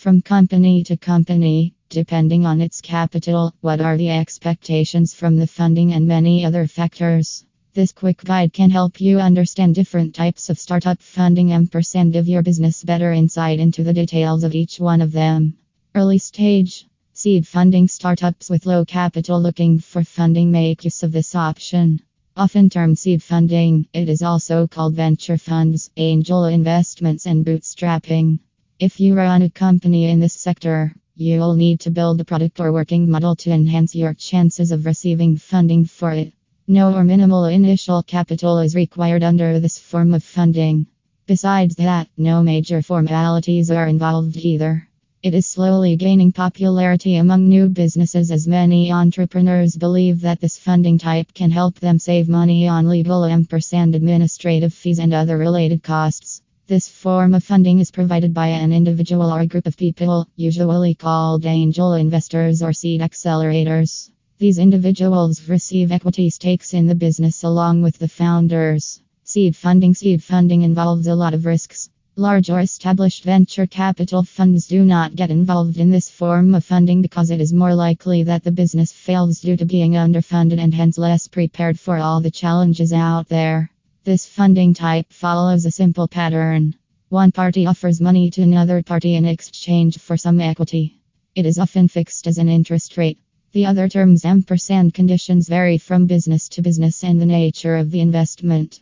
From company to company, depending on its capital, what are the expectations from the funding, and many other factors. This quick guide can help you understand different types of startup funding and give your business better insight into the details of each one of them. Early stage seed funding startups with low capital looking for funding make use of this option. Often termed seed funding, it is also called venture funds, angel investments, and bootstrapping. If you run a company in this sector, you'll need to build a product or working model to enhance your chances of receiving funding for it. No or minimal initial capital is required under this form of funding. Besides that, no major formalities are involved either. It is slowly gaining popularity among new businesses as many entrepreneurs believe that this funding type can help them save money on legal and administrative fees and other related costs. This form of funding is provided by an individual or a group of people, usually called angel investors or seed accelerators. These individuals receive equity stakes in the business along with the founders. Seed funding Seed funding involves a lot of risks. Large or established venture capital funds do not get involved in this form of funding because it is more likely that the business fails due to being underfunded and hence less prepared for all the challenges out there. This funding type follows a simple pattern. One party offers money to another party in exchange for some equity. It is often fixed as an interest rate. The other terms ampersand conditions vary from business to business and the nature of the investment.